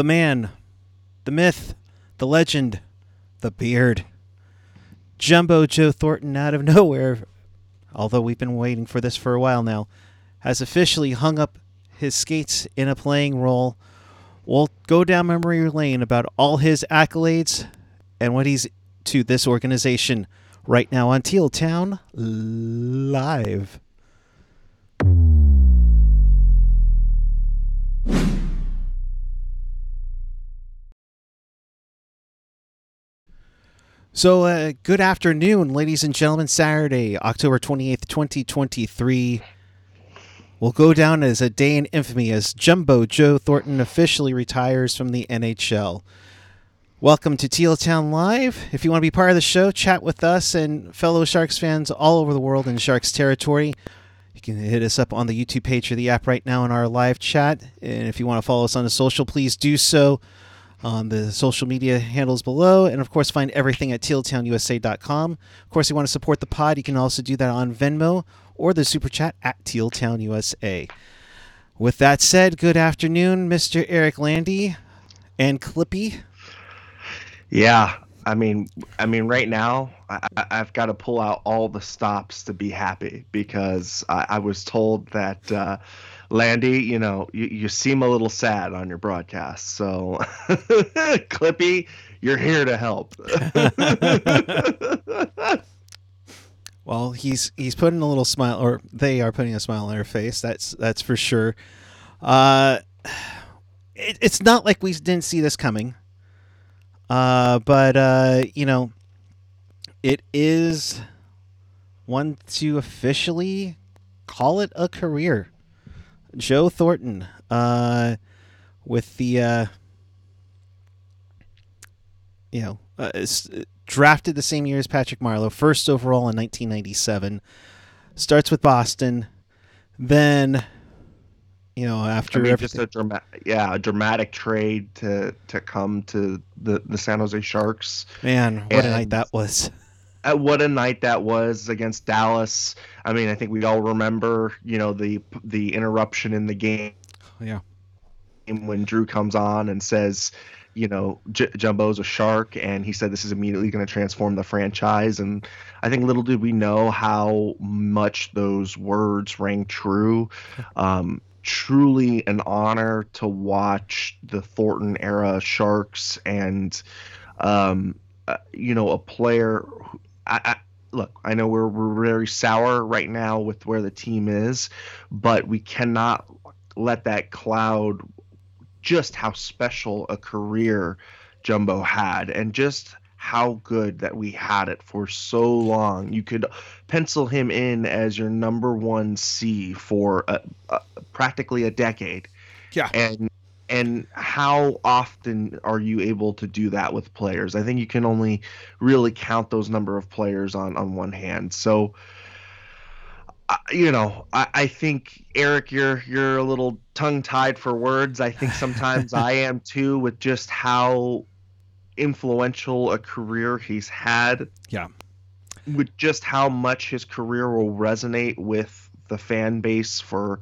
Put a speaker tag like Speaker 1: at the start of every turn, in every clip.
Speaker 1: the man, the myth, the legend, the beard. Jumbo Joe Thornton out of nowhere, although we've been waiting for this for a while now, has officially hung up his skates in a playing role. We'll go down memory lane about all his accolades and what he's to this organization right now on Teal Town Live. So, uh, good afternoon, ladies and gentlemen. Saturday, October 28th, 2023 will go down as a day in infamy as Jumbo Joe Thornton officially retires from the NHL. Welcome to Teal Town Live. If you want to be part of the show, chat with us and fellow Sharks fans all over the world in Sharks territory. You can hit us up on the YouTube page or the app right now in our live chat. And if you want to follow us on the social, please do so on the social media handles below. And of course, find everything at tealtownusa.com. Of course, if you want to support the pod, you can also do that on Venmo or the super chat at tealtownusa. With that said, good afternoon, Mr. Eric Landy and Clippy.
Speaker 2: Yeah, I mean, I mean, right now I, have got to pull out all the stops to be happy because I, I was told that uh, Landy, you know, you, you seem a little sad on your broadcast. So, Clippy, you're here to help.
Speaker 1: well, he's he's putting a little smile, or they are putting a smile on their face. That's that's for sure. Uh, it, it's not like we didn't see this coming. Uh, but uh, you know, it is one to officially call it a career. Joe Thornton, uh, with the, uh, you know, uh, drafted the same year as Patrick Marleau, first overall in 1997. Starts with Boston, then, you know, after
Speaker 2: I mean, just a dramatic, yeah, a dramatic trade to to come to the the San Jose Sharks.
Speaker 1: Man, what and, a night that was!
Speaker 2: Uh, what a night that was against Dallas. I mean, I think we all remember, you know, the the interruption in the game.
Speaker 1: Yeah.
Speaker 2: When Drew comes on and says, you know, J- Jumbo's a shark, and he said this is immediately going to transform the franchise. And I think little did we know how much those words rang true. Um, truly an honor to watch the Thornton era Sharks and, um, uh, you know, a player I, I look, I know we're we're very sour right now with where the team is, but we cannot let that cloud just how special a career Jumbo had and just how good that we had it for so long. You could pencil him in as your number one C for a, a, practically a decade.
Speaker 1: Yeah.
Speaker 2: And and how often are you able to do that with players? I think you can only really count those number of players on on one hand. So, you know, I, I think Eric, you're you're a little tongue tied for words. I think sometimes I am too, with just how influential a career he's had.
Speaker 1: Yeah.
Speaker 2: With just how much his career will resonate with the fan base for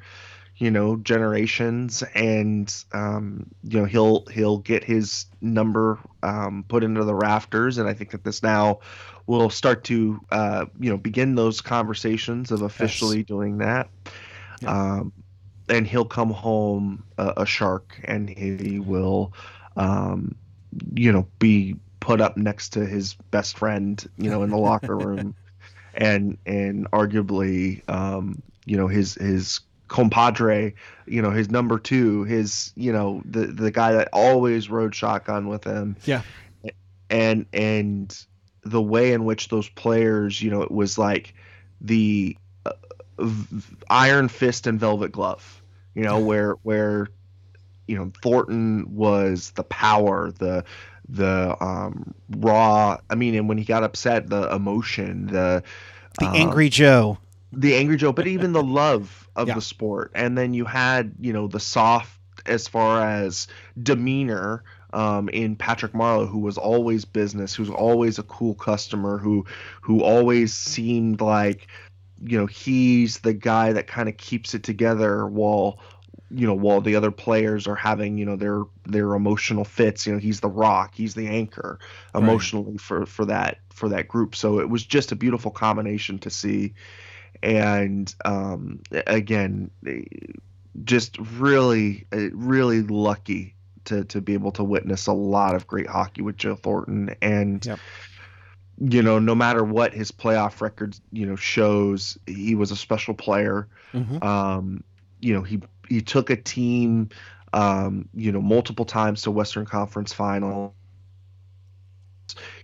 Speaker 2: you know generations and um, you know he'll he'll get his number um, put into the rafters and i think that this now will start to uh, you know begin those conversations of officially yes. doing that yeah. um, and he'll come home a, a shark and he will um, you know be put up next to his best friend you know in the locker room and and arguably um, you know his his compadre, you know, his number two, his, you know, the the guy that always rode shotgun with him.
Speaker 1: Yeah.
Speaker 2: And and the way in which those players, you know, it was like the uh, iron fist and velvet glove, you know, where where you know Thornton was the power, the the um raw. I mean, and when he got upset, the emotion, the
Speaker 1: the uh, angry Joe
Speaker 2: the angry Joe, but even the love of yeah. the sport. And then you had, you know, the soft as far as demeanor um, in Patrick Marleau, who was always business, who's always a cool customer, who who always seemed like, you know, he's the guy that kind of keeps it together while you know, while the other players are having, you know, their their emotional fits, you know, he's the rock, he's the anchor emotionally right. for for that for that group. So it was just a beautiful combination to see, and um, again, just really really lucky to to be able to witness a lot of great hockey with Joe Thornton and. Yep you know, no matter what his playoff record, you know, shows, he was a special player. Mm-hmm. Um, you know, he he took a team, um, you know, multiple times to Western Conference Final.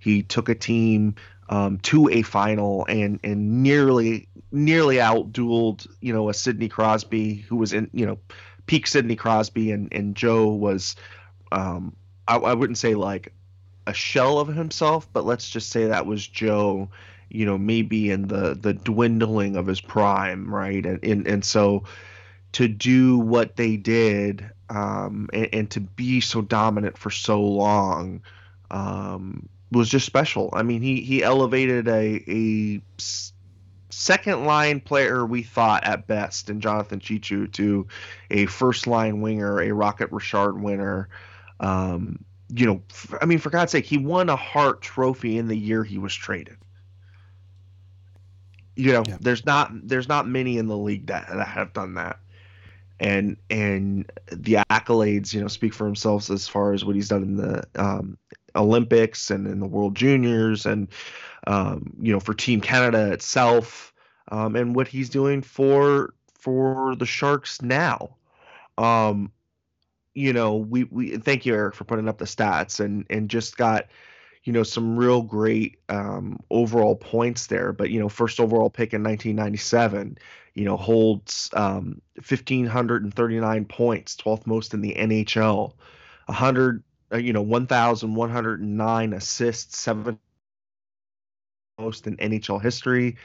Speaker 2: He took a team um, to a final and and nearly nearly outdueled you know a Sidney Crosby who was in you know peak Sidney Crosby and and Joe was um, I, I wouldn't say like a shell of himself, but let's just say that was Joe you know maybe in the the dwindling of his prime right? And and, and so to do what they did um, and, and, to be so dominant for so long um, was just special. I mean, he he elevated a a second line player we thought at best in Jonathan Cheechoo to a first line winger, a Rocket Richard winner. Um, you know, I mean, for God's sake, he won a Hart Trophy in the year he was traded. You know, yeah. there's not there's not many in the league that, that have done that and and the accolades you know speak for themselves as far as what he's done in the um, Olympics and in the World Juniors and um, you know for Team Canada itself um, and what he's doing for for the Sharks now. Um, you know, we we thank you Eric for putting up the stats and and just got you know some real great um, overall points there. But you know, first overall pick in 1997 you know, holds um, 1,539 points, 12th most in the NHL, 100, uh, you know, 1,109 assists, seven most in NHL history,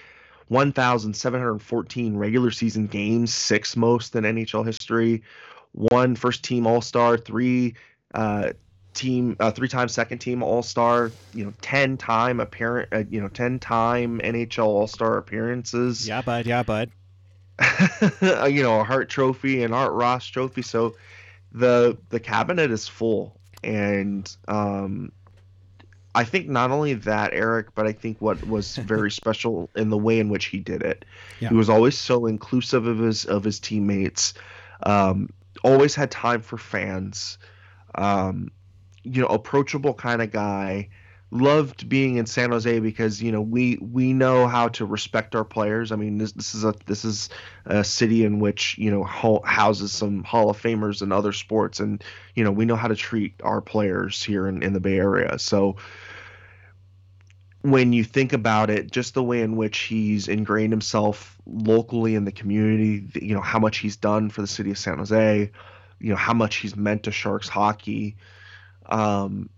Speaker 2: 1,714 regular season games, six most in NHL history, one first team All Star, three uh, team, uh, three time second team All Star, you know, 10 time apparent, uh, you know, 10 time NHL All Star appearances.
Speaker 1: Yeah, bud. Yeah, bud.
Speaker 2: you know, a Hart Trophy and Art Ross Trophy. So the the cabinet is full, and um, I think not only that, Eric, but I think what was very special in the way in which he did it. Yeah. He was always so inclusive of his of his teammates. Um, always had time for fans. Um, you know, approachable kind of guy loved being in San Jose because you know we we know how to respect our players. I mean this this is a this is a city in which you know ho- houses some Hall of Famers and other sports, and you know we know how to treat our players here in, in the Bay Area. So when you think about it, just the way in which he's ingrained himself locally in the community, you know how much he's done for the city of San Jose, you know how much he's meant to Sharks hockey. Um,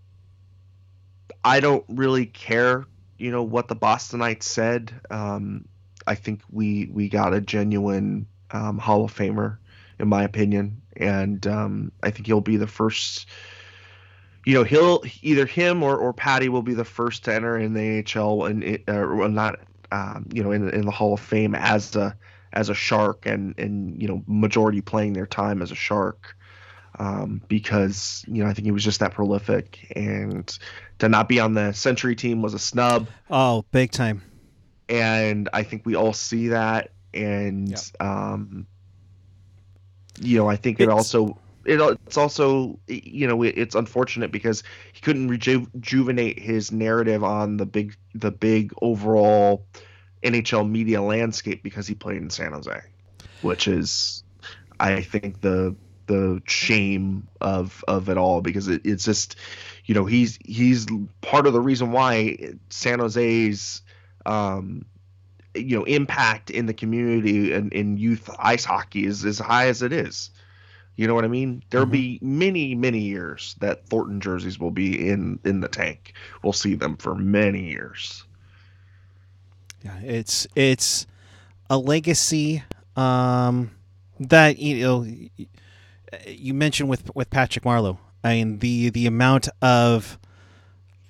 Speaker 2: I don't really care, you know, what the Bostonites said. Um, I think we we got a genuine um, Hall of Famer, in my opinion, and um, I think he'll be the first. You know, he'll either him or, or Patty will be the first to enter in the NHL and uh, not, um, you know, in in the Hall of Fame as a as a shark and and you know majority playing their time as a shark um, because you know I think he was just that prolific, and to not be on the Century team was a snub.
Speaker 1: Oh, big time.
Speaker 2: And I think we all see that, and yep. um, you know I think it's, it also it, it's also you know it's unfortunate because he couldn't rejuvenate his narrative on the big the big overall NHL media landscape because he played in San Jose, which is I think the the shame of of it all because it, it's just you know he's he's part of the reason why San Jose's um, you know impact in the community and in youth ice hockey is as high as it is. You know what I mean? There'll mm-hmm. be many, many years that Thornton jerseys will be in in the tank. We'll see them for many years.
Speaker 1: Yeah, it's it's a legacy um, that you know you mentioned with with Patrick Marleau. I mean the the amount of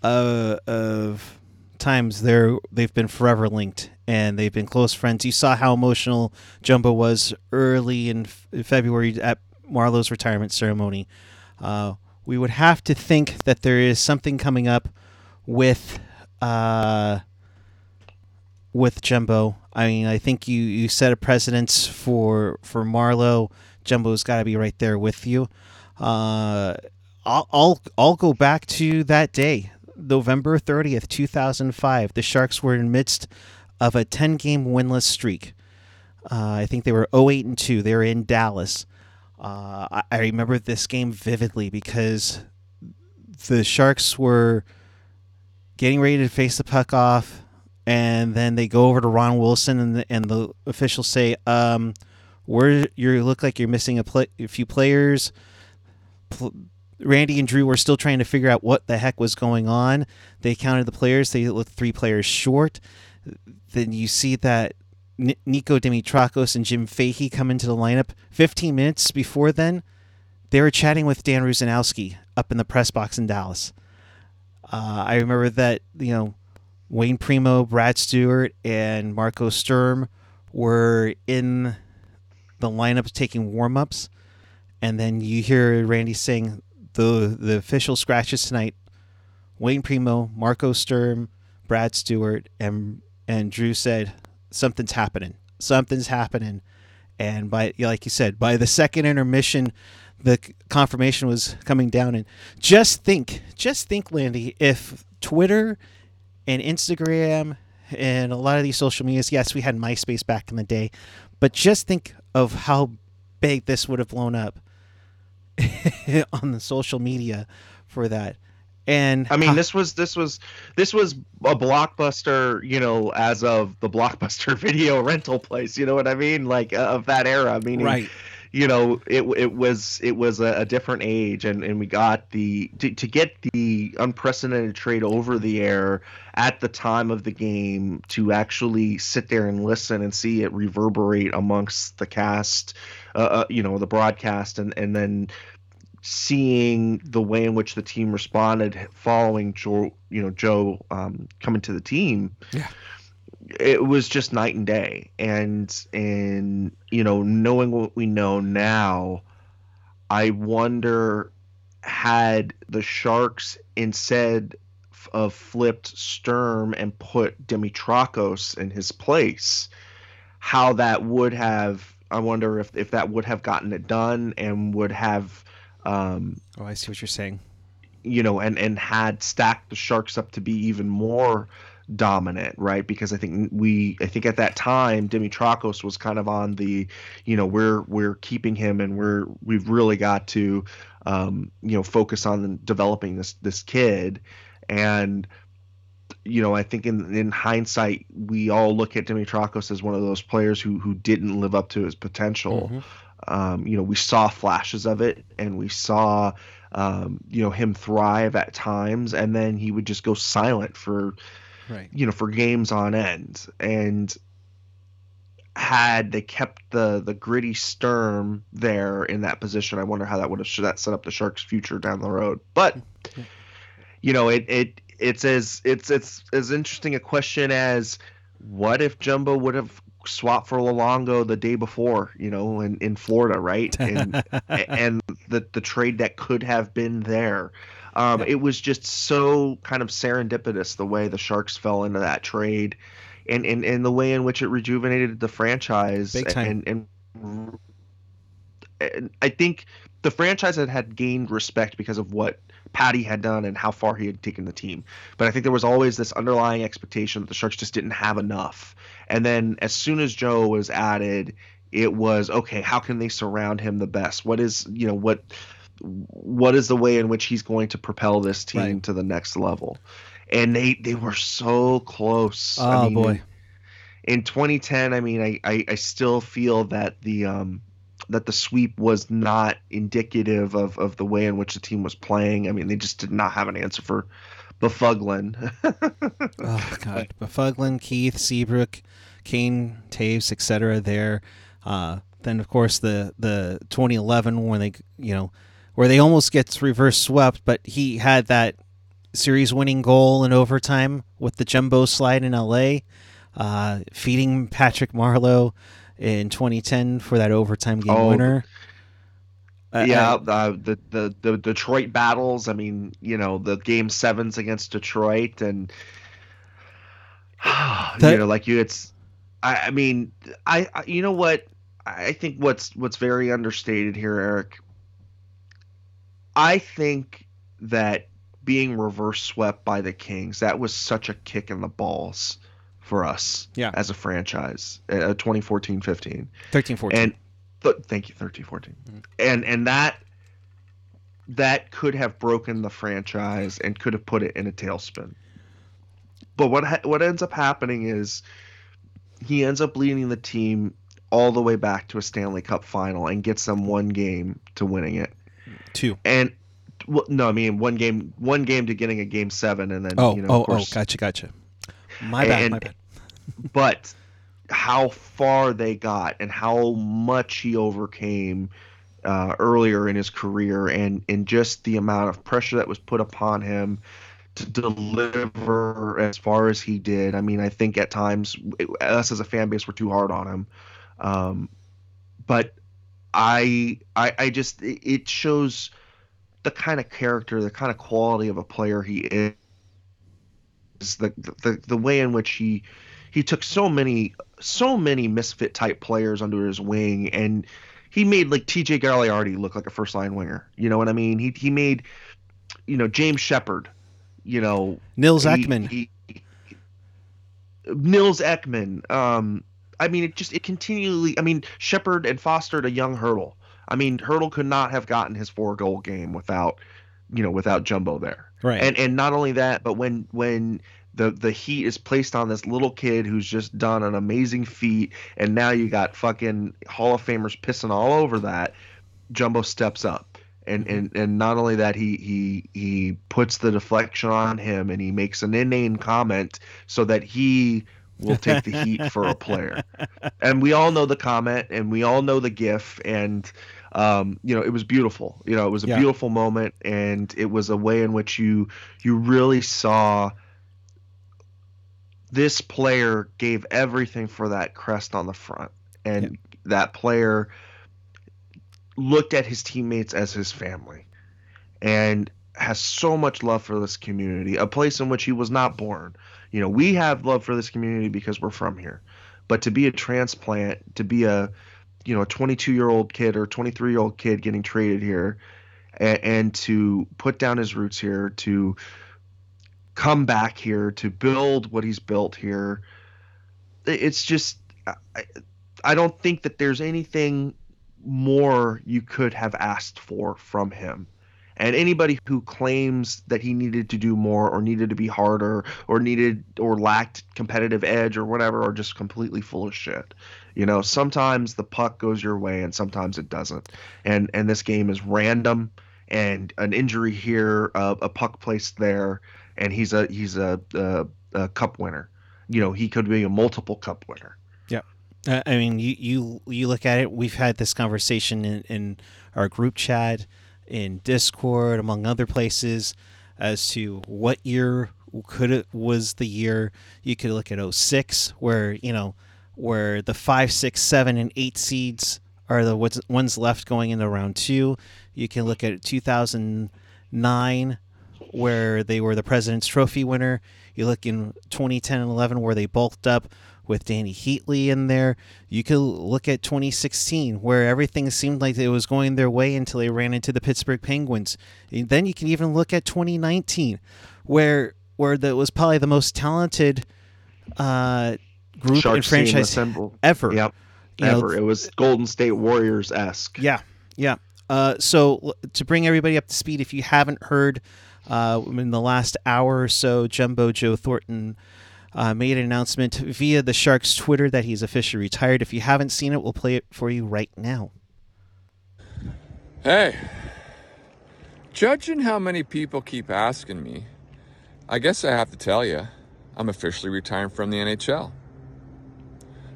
Speaker 1: uh, of times they're they've been forever linked and they've been close friends. You saw how emotional Jumbo was early in, February at Marleau's retirement ceremony. Uh, we would have to think that there is something coming up with uh, with Jumbo. I mean, I think you, you set a precedence for for Marleau. Jumbo's got to be right there with you. Uh, I'll, I'll I'll go back to that day, November thirtieth, two thousand five. The Sharks were in the midst of a ten game winless streak. Uh, I think they were 08 and two. They were in Dallas. Uh, I remember this game vividly because the Sharks were getting ready to face the puck off, and then they go over to Ron Wilson, and the, and the officials say, um, "Where you look like you're missing a, pl- a few players." Pl- Randy and Drew were still trying to figure out what the heck was going on. They counted the players; they looked three players short. Then you see that N- Niko Dimitrakos and Jim Fahey come into the lineup. 15 minutes before then, they were chatting with Dan Rusanowsky up in the press box in Dallas. Uh, I remember that, you know, Wayne Primeau, Brad Stuart, and Marco Sturm were in the lineup taking warm ups. And then you hear Randy saying the the official scratches tonight Wayne Primeau, Marco Sturm, Brad Stuart, and and Drew said, something's happening. Something's happening. And by like you said, by the second intermission, the confirmation was coming down. And just think, just think, Landy, if Twitter and Instagram and a lot of these social medias, yes, we had MySpace back in the day, but just think of how big this would have blown up on the social media for that. And
Speaker 2: I mean, this was this was this was a blockbuster, you know, as of the blockbuster video rental place. You know what I mean? Like uh, of that era. Meaning,
Speaker 1: right.
Speaker 2: You know, it it was it was a, a different age, and, and we got the to, to get the unprecedented trade over the air at the time of the game to actually sit there and listen and see it reverberate amongst the cast, uh, uh you know, the broadcast, and and then seeing the way in which the team responded following Joe, you know, Joe um, coming to the team.
Speaker 1: Yeah.
Speaker 2: It was just night and day, and and you know, knowing what we know now, I wonder had the Sharks instead of flipped Sturm and put Dimitrakos in his place, how that would have. I wonder if if that would have gotten it done and would have um,
Speaker 1: oh, I see what you're saying.
Speaker 2: You know, and and had stacked the Sharks up to be even more dominant, right? Because I think we, I think at that time, Dimitrakos was kind of on the, you know, we're we're keeping him, and we're we've really got to, um, you know, focus on developing this this kid, and you know, I think in in hindsight, we all look at Dimitrakos as one of those players who who didn't live up to his potential. Mm-hmm. Um, you know, we saw flashes of it, and we saw, um, you know, him thrive at times, and then he would just go silent for,
Speaker 1: right.
Speaker 2: you know, for games on end. And had they kept the the gritty Sturm there in that position, I wonder how that would have should that set up the Sharks' future down the road. But you know, it it it's as it's it's as interesting a question as what if Jumbo would have swapped for Luongo the day before, you know, in, in Florida, right? And and the the trade that could have been there. Um, yeah. It was just so kind of serendipitous the way the Sharks fell into that trade, and and, and the way in which it rejuvenated the franchise.
Speaker 1: Big time.
Speaker 2: And, and, and I think the franchise had had gained respect because of what Patty had done and how far he had taken the team. But I think there was always this underlying expectation that the Sharks just didn't have enough. And then as soon as Joe was added, it was okay, how can they surround him the best? What is, you know, what what is the way in which he's going to propel this team right. to the next level? And they they were so close.
Speaker 1: Oh I mean, boy.
Speaker 2: In 2010, I mean, I, I, I still feel that the um that the sweep was not indicative of, of the way in which the team was playing. I mean, they just did not have an answer for Byfuglien.
Speaker 1: oh God, Byfuglien, Keith, Seabrook, Kane, Toews, etc. There. Uh, then of course the the 2011 when they you know where they almost gets reverse swept, but he had that series winning goal in overtime with the jumbo slide in LA, uh, feeding Patrick Marleau in 2010 for that overtime game oh, winner. Uh,
Speaker 2: yeah,
Speaker 1: uh,
Speaker 2: uh, the, the the Detroit battles. I mean, you know, the game sevens against Detroit, and you know, like you, it's. I, I mean, I, I you know what I think what's what's very understated here, Eric. I think that being reverse swept by the Kings that was such a kick in the balls for us
Speaker 1: Yeah.
Speaker 2: as a franchise uh, 2014-15
Speaker 1: 13 14.
Speaker 2: and th- thank you 13 14
Speaker 1: Mhm.
Speaker 2: and and that that could have broken the franchise and could have put it in a tailspin but what ha- what ends up happening is he ends up leading the team all the way back to a Stanley Cup final and gets them one game to winning it
Speaker 1: Two.
Speaker 2: and well, no I mean one game one game to getting a game 7 and then
Speaker 1: Oh,
Speaker 2: you know
Speaker 1: oh, oh, gotcha, gotcha. My bad,
Speaker 2: And-
Speaker 1: my bad.
Speaker 2: but how far they got and how much he overcame uh, earlier in his career and, and just the amount of pressure that was put upon him to deliver as far as he did. I mean, I think at times us as a fan base were too hard on him. Um, but I, I, I just, it shows the kind of character, the kind of quality of a player he is. The, the the way in which he he took so many so many misfit type players under his wing and he made like TJ Galiardi look like a first line winger. You know what I mean? He he made you know James Sheppard, you know
Speaker 1: Nils
Speaker 2: he-
Speaker 1: Ekman.
Speaker 2: he- Nils Ekman. Um, I mean, it just it continually. I mean, Sheppard and fostered a young Hertl. I mean, Hertl could not have gotten his four goal game without, you know, without Jumbo there.
Speaker 1: right.
Speaker 2: And and not only that, but when when the the heat is placed on this little kid who's just done an amazing feat, and now you got fucking Hall of Famers pissing all over that, Jumbo steps up. And, mm-hmm. and and not only that he he he puts the deflection on him and he makes an inane comment so that he will take the heat for a player. And we all know the comment and we all know the gif and um, you know it was beautiful. You know it was a
Speaker 1: Yeah.
Speaker 2: beautiful moment and it was a way in which you you really saw this player gave everything for that crest on the front. And that player looked at his teammates as his family and has so much love for this community a place in which he was not born you know we have love for this community because we're from here. But to be a transplant to be a you know a 22 year old kid or 23 year old kid getting traded here and, and to put down his roots here to come back here to build what he's built here it's just I, I don't think that there's anything more you could have asked for from him and anybody who claims that he needed to do more or needed to be harder or needed or lacked competitive edge or whatever are just completely full of shit. You know, sometimes the puck goes your way and sometimes it doesn't. And and this game is random and an injury here, uh, a puck placed there, and he's a he's a, a, a cup winner. You know, he could be a multiple cup winner.
Speaker 1: Uh, I mean, you, you you look at it. We've had this conversation in, in our group chat, in Discord, among other places, as to what year could it was the year. You could look at 06, where you know, where the five, six, seven, and eight seeds are the ones- left going into round two. You can look at 2009, where they were the President's Trophy winner. You look in 2010 and 11, where they bulked up with Dany Heatley in there. You could look at 2016, where everything seemed like it was going their way until they ran into the Pittsburgh Penguins. And then you can even look at 2019, where where that was probably the most talented uh, group
Speaker 2: Sharks
Speaker 1: and franchise ever.
Speaker 2: Yep.
Speaker 1: You know,
Speaker 2: Ever. it was Golden State Warriors esque.
Speaker 1: Yeah, yeah. Uh, so to bring everybody up to speed, if you haven't heard, uh, in the last hour or so, Jumbo Joe Thornton uh, made an announcement via the Sharks Twitter that he's officially retired. If you haven't seen it, we'll play it for you right now.
Speaker 3: Hey, judging how many people keep asking me, I guess I have to tell you, I'm officially retiring from the NHL.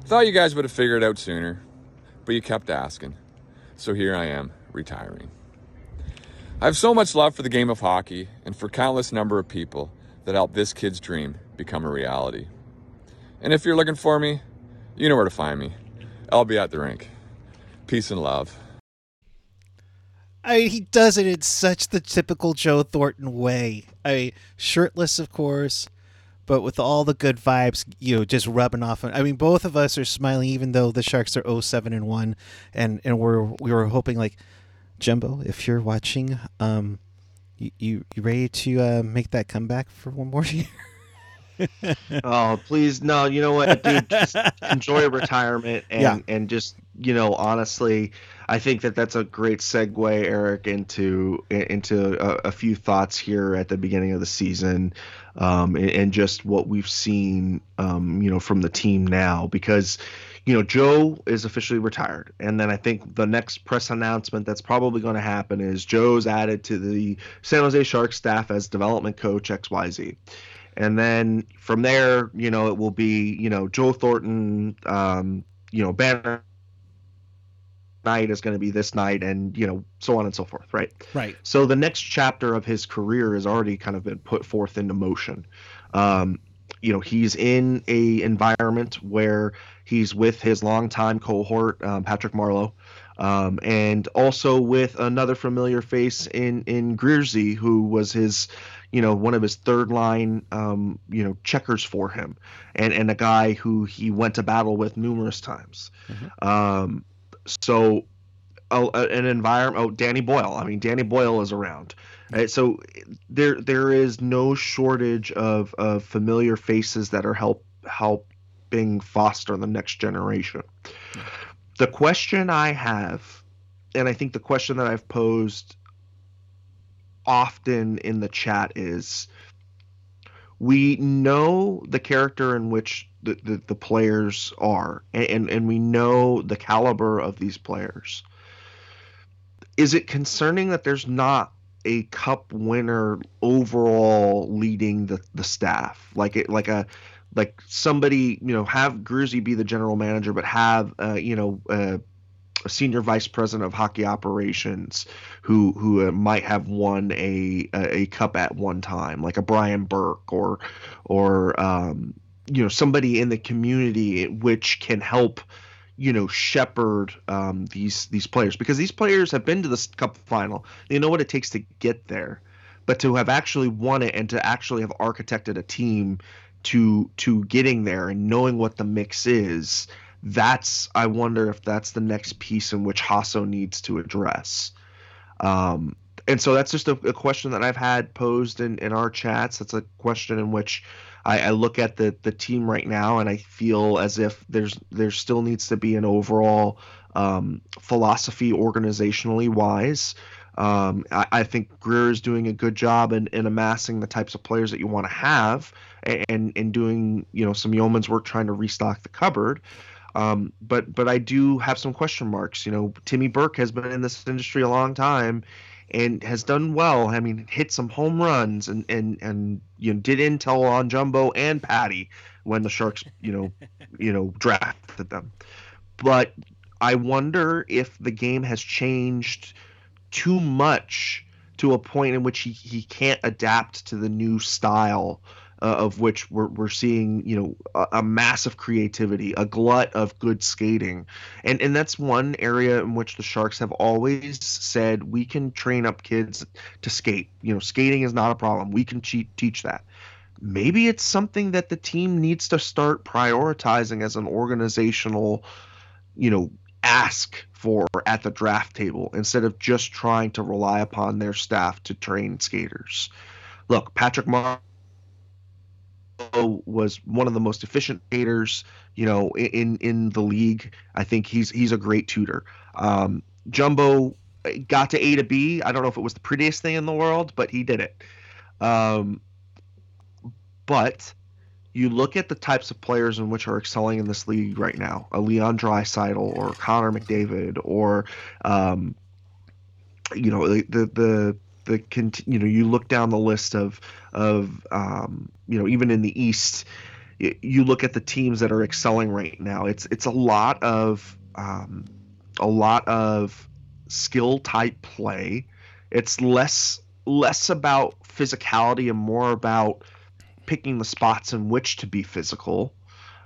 Speaker 3: Thought you guys would have figured it out sooner, but you kept asking. So here I am, retiring. I have so much love for the game of hockey and for countless number of people that helped this kid's dream become a reality. And if you're looking for me, you know where to find me. I'll be at the rink. Peace and love.
Speaker 1: I he does it in such the typical Joe Thornton way. I shirtless, of course, but with all the good vibes, you know, just rubbing off. I mean, both of us are smiling, even though the Sharks are 07 and one, and and we're we were hoping like, Jumbo, if you're watching, um, you you, you ready to uh, make that comeback for one more year?
Speaker 2: oh please no you know what dude just enjoy retirement and
Speaker 1: Yeah.
Speaker 2: and just you know honestly i think that that's a great segue eric into into a, a few thoughts here at the beginning of the season um and, and just what we've seen um you know from the team now because you know joe is officially retired and then i think the next press announcement that's probably going to happen is joe's added to the san jose sharks staff as development coach xyz and then from there, you know, it will be, you know, Joe Thornton, um, you know, banner night is going to be this night, and you know, so on and so forth, right?
Speaker 1: right.
Speaker 2: So the next chapter of his career has already kind of been put forth into motion. Um, you know, he's in a environment where he's with his longtime cohort, um, Patrick Marleau, um, and also with another familiar face in in Greersy, who was his, you know, one of his third line, um, you know, checkers for him, and and a guy who he went to battle with numerous times. Um, so uh, an environment. Oh, Danny Boyle. I mean, Danny Boyle is around. Right? So there there is no shortage of, of familiar faces that are help helping foster the next generation. The question I have, and I think the question that I've posed often in the chat is we know the character in which the, the, players are. And, and we know the caliber of these players. Is it concerning that there's not a cup winner overall leading the, the staff? Like it like a like somebody you know have Gruzy be the general manager but have uh, you know uh, a senior vice president of hockey operations who who uh, might have won a, a a cup at one time like a Brian Burke or or um, you know somebody in the community which can help you know shepherd um, these these players. Because these players have been to the cup final. They know what it takes to get there. But to have actually won it and to actually have architected a team to to getting there and knowing what the mix is that's i wonder if that's the next piece in which hasso needs to address. Um, and so that's just a, a question that I've had posed in, in our chats. That's a question in which I, I look at the the team right now and I feel as if there's there still needs to be an overall um, philosophy organizationally wise. Um, I, I think Grier is doing a good job in, in amassing the types of players that you want to have and and doing you know some yeoman's work trying to restock the cupboard. Um, but but I do have some question marks. You know, Timmy Burke has been in this industry a long time and has done well. I mean, hit some home runs and and and you know did intel on Jumbo and Patty when the Sharks you know you know drafted them. But I wonder if the game has changed too much to a point in which he, he can't adapt to the new style uh, of which we're, we're seeing you know a, a massive creativity a glut of good skating. And and that's one area in which the sharks have always said we can train up kids to skate. You know skating is not a problem. We can cheat, teach that. Maybe it's something that the team needs to start prioritizing as an organizational you know ask for at the draft table instead of just trying to rely upon their staff to train skaters. Look patrick Mar- was one of the most efficient skaters, you know, in in the league. I think he's he's a great tutor. Um, Jumbo got to A to B. I don't know if it was the prettiest thing in the world, but he did it. Um, but you look at the types of players in which are excelling in this league right now: a Leon Draisaitl or Connor McDavid, or um, you know the the, the the you know you look down the list of of um, you know even in the East, you look at the teams that are excelling right now. It's it's a lot of um, a lot of skill type play. It's less less about physicality and more about picking the spots in which to be physical.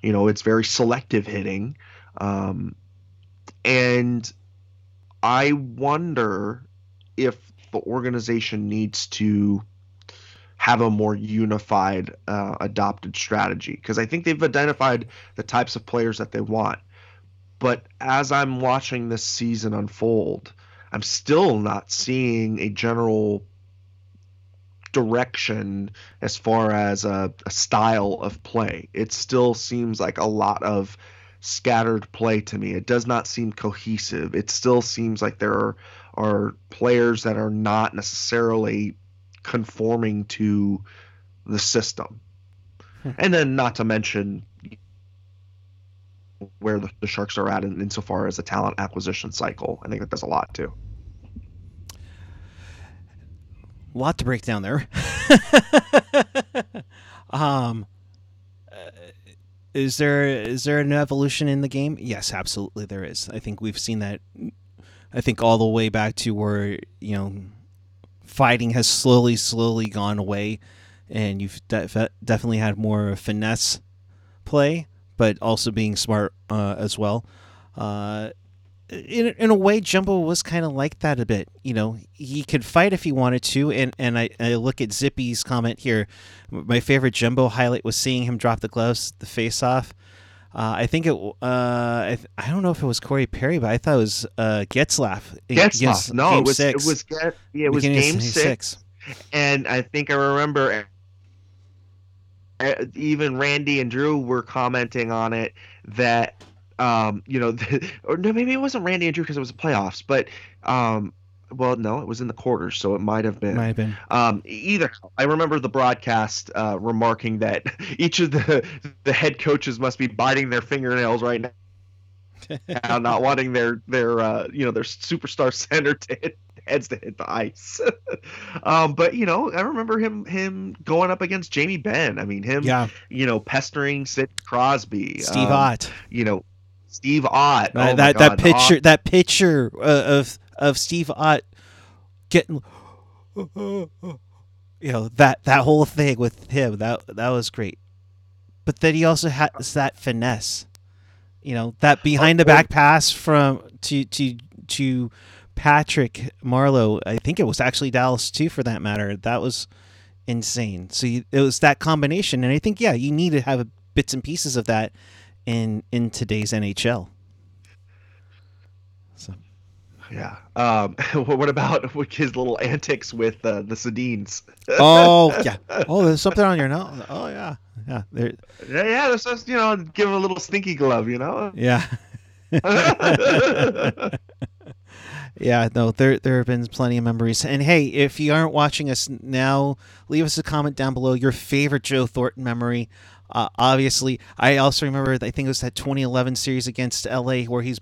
Speaker 2: You know, it's very selective hitting, um, and I wonder if the organization needs to have a more unified uh, adopted strategy because I think they've identified the types of players that they want. But as I'm watching this season unfold, I'm still not seeing a general direction as far as a, a, style of play. It still seems like a lot of scattered play to me. It does not seem cohesive. It still seems like there are, are players that are not necessarily conforming to the system. Hmm. and then, not to mention where the, the Sharks are at in, insofar as a talent acquisition cycle. I think that does a lot too.
Speaker 1: A lot to break down there. um, uh, is there is there an evolution in the game? Yes, absolutely there is. I think we've seen that. I think all the way back to where you know fighting has slowly, slowly gone away, and you've de- definitely had more finesse play, but also being smart uh, as well. Uh, in, in a way, Jumbo was kind of like that a bit. You know, he could fight if he wanted to. And, and I, I look at Zippy's comment here. My favorite Jumbo highlight was seeing him drop the gloves, the face off. Uh, I think it. Uh, I, I don't know if it was Corey Perry, but I thought it was uh, Getzlaf.
Speaker 2: Getzlaf. No, it was. Six, it was. Yeah, it was game six, six. And I think I remember. Uh, even Randy and Drew were commenting on it that um, you know, the, or no, maybe it wasn't Randy and Drew because it was the playoffs, but um, well, no, it was in the quarters, so it might have been.
Speaker 1: Might have been.
Speaker 2: Um, either I remember the broadcast uh, remarking that each of the the head coaches must be biting their fingernails right now, not wanting their their uh, you know their superstar center to hit heads to hit the ice. um, but you know, I remember him him going up against Jamie Benn. I mean, him, yeah. you know, pestering Sid Crosby,
Speaker 1: Steve um, Ott.
Speaker 2: You know, Steve Ott.
Speaker 1: Oh that that picture Ott. that picture uh, of of Steve Ott getting you know that that whole thing with him that that was great. But then he also has that finesse. You know, that behind the back pass from to to to Patrick Marleau. I think it was actually Dallas too for that matter. That was insane. So you, it was that combination and I think yeah, you need to have bits and pieces of that in in today's NHL.
Speaker 2: Yeah. Um, what about his little antics with uh, the Sedins?
Speaker 1: oh yeah. Oh, there's something on your nose. Oh yeah. Yeah. There.
Speaker 2: Yeah, yeah. There's just you know, give him a little stinky glove. You know.
Speaker 1: Yeah. yeah, no, there there have been plenty of memories. And hey, if you aren't watching us now, leave us a comment down below your favorite Joe Thornton memory. Uh, obviously, I also remember I think it was that 2011 series against LA where he's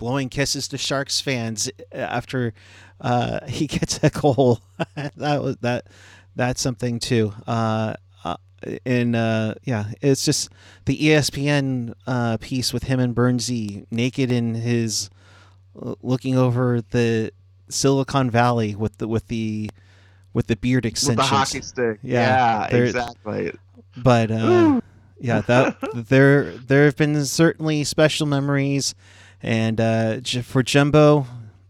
Speaker 1: blowing kisses to Sharks fans after uh, he gets a goal. that was that that's something too. Uh, uh and uh, yeah, it's just the ESPN uh, piece with him and Burnsie naked in his looking over the Silicon Valley with the with the with the beard extensions.
Speaker 2: With the hockey stick. Yeah, yeah exactly.
Speaker 1: But uh, yeah, that there there have been certainly special memories, and uh, for Jumbo,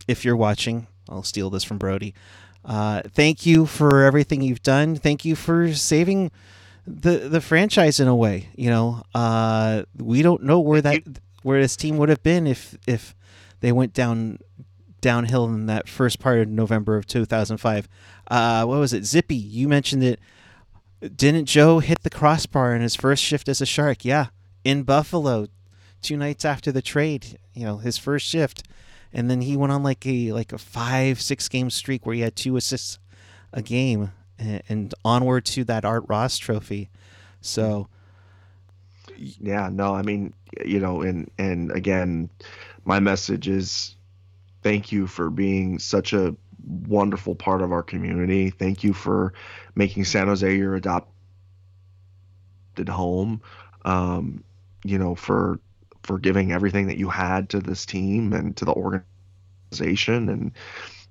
Speaker 1: if you're watching, I'll steal this from Brody. Uh, thank you for everything you've done. Thank you for saving the the franchise in a way. You know, uh, we don't know where that where this team would have been if if they went down downhill in that first part of November of 2005. Uh, what was it? Zippy, you mentioned it didn't Joe hit the crossbar in his first shift as a Shark? Yeah, in Buffalo, two nights after the trade. You know, his first shift, and then he went on like a like a five six game streak where he had two assists a game, and, and onward to that Art Ross Trophy. So,
Speaker 2: yeah, no, I mean, you know, and and again, my message is thank you for being such a wonderful part of our community. Thank you for making San Jose your adopted home. Um, you know, for for giving everything that you had to this team and to the organization. And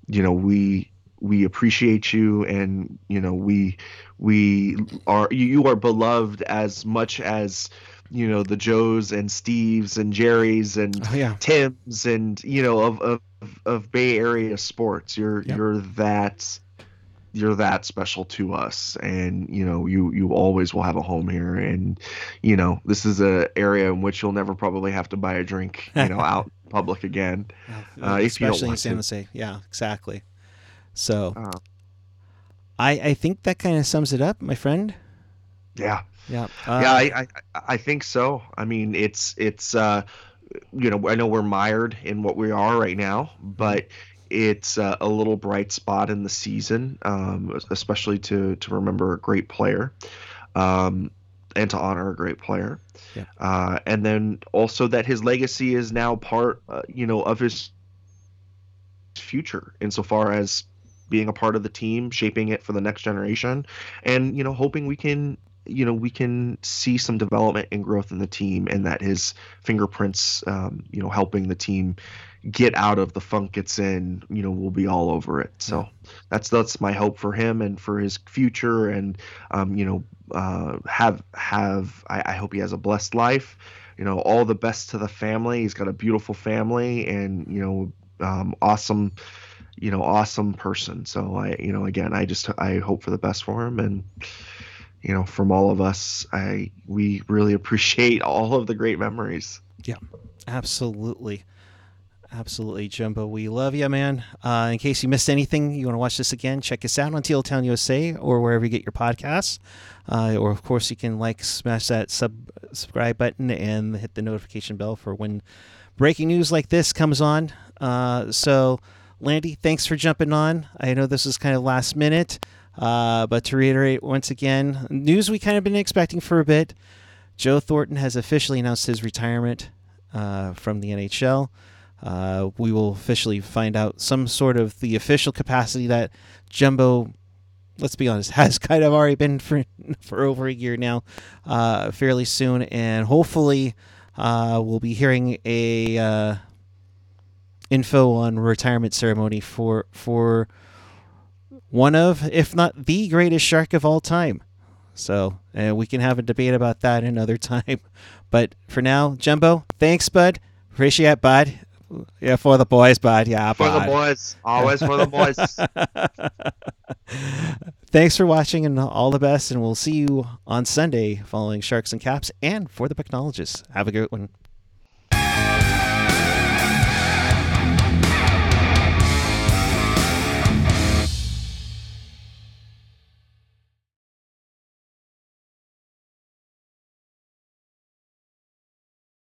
Speaker 2: you know, we we appreciate you, and you know, we we are you are beloved as much as you know the Joes and Steves and Jerry's and
Speaker 1: Oh yeah.
Speaker 2: Tim's and you know of of, of Bay Area sports. You're
Speaker 1: Yep.
Speaker 2: you're that you're that special to us and you know you you always will have a home here and you know this is a area in which you'll never probably have to buy a drink you know out public again Uh, if you don't
Speaker 1: especially in San. Jose. Yeah, exactly. So
Speaker 2: uh,
Speaker 1: I I think that kind of sums it up, my friend.
Speaker 2: yeah
Speaker 1: Yeah. Uh,
Speaker 2: yeah I, I i think so i mean it's it's uh you know i know we're mired in what we are right now but it's uh, a little bright spot in the season um especially to to remember a great player um and to honor a great player
Speaker 1: Yeah.
Speaker 2: uh and then also that his legacy is now part uh, you know of his future insofar as being a part of the team shaping it for the next generation and you know hoping we can you know we can see some development and growth in the team and that his fingerprints um, you know helping the team get out of the funk it's in you know we'll be all over it. So that's that's my hope for him and for his future and um, you know uh, have have I, I hope he has a blessed life. You know all the best to the family. He's got a beautiful family and you know um, awesome you know awesome person. So i you know again i just i hope for the best for him and you know from all of us i we really appreciate all of the great memories.
Speaker 1: Yeah, Absolutely. Absolutely, Jumbo. We love you, man. Uh, in case you missed anything, you want to watch this again, check us out on Teal Town USA or wherever you get your podcasts. Uh, or, of course, you can like, smash that sub subscribe button and hit the notification bell for when breaking news like this comes on. Uh, so, Landy, thanks for jumping on. I know this is kind of last minute, uh, but to reiterate once again, news we kind of been expecting for a bit. Joe Thornton has officially announced his retirement uh, from the NHL. Uh, we will officially find out some sort of the official capacity that Jumbo, let's be honest, has kind of already been for for over a year now, uh, fairly soon, and hopefully uh, we'll be hearing a uh, info on retirement ceremony for for one of, if not the greatest shark of all time. So uh, we can have a debate about that another time. But for now, Jumbo, thanks, bud. Appreciate it, bud. Yeah, for the boys, bud. Yeah,
Speaker 2: for the boys always for the boys
Speaker 1: Thanks for watching and all the best. And we'll see you on Sunday following Sharks and Caps and for the Pucknologists. Have a good one.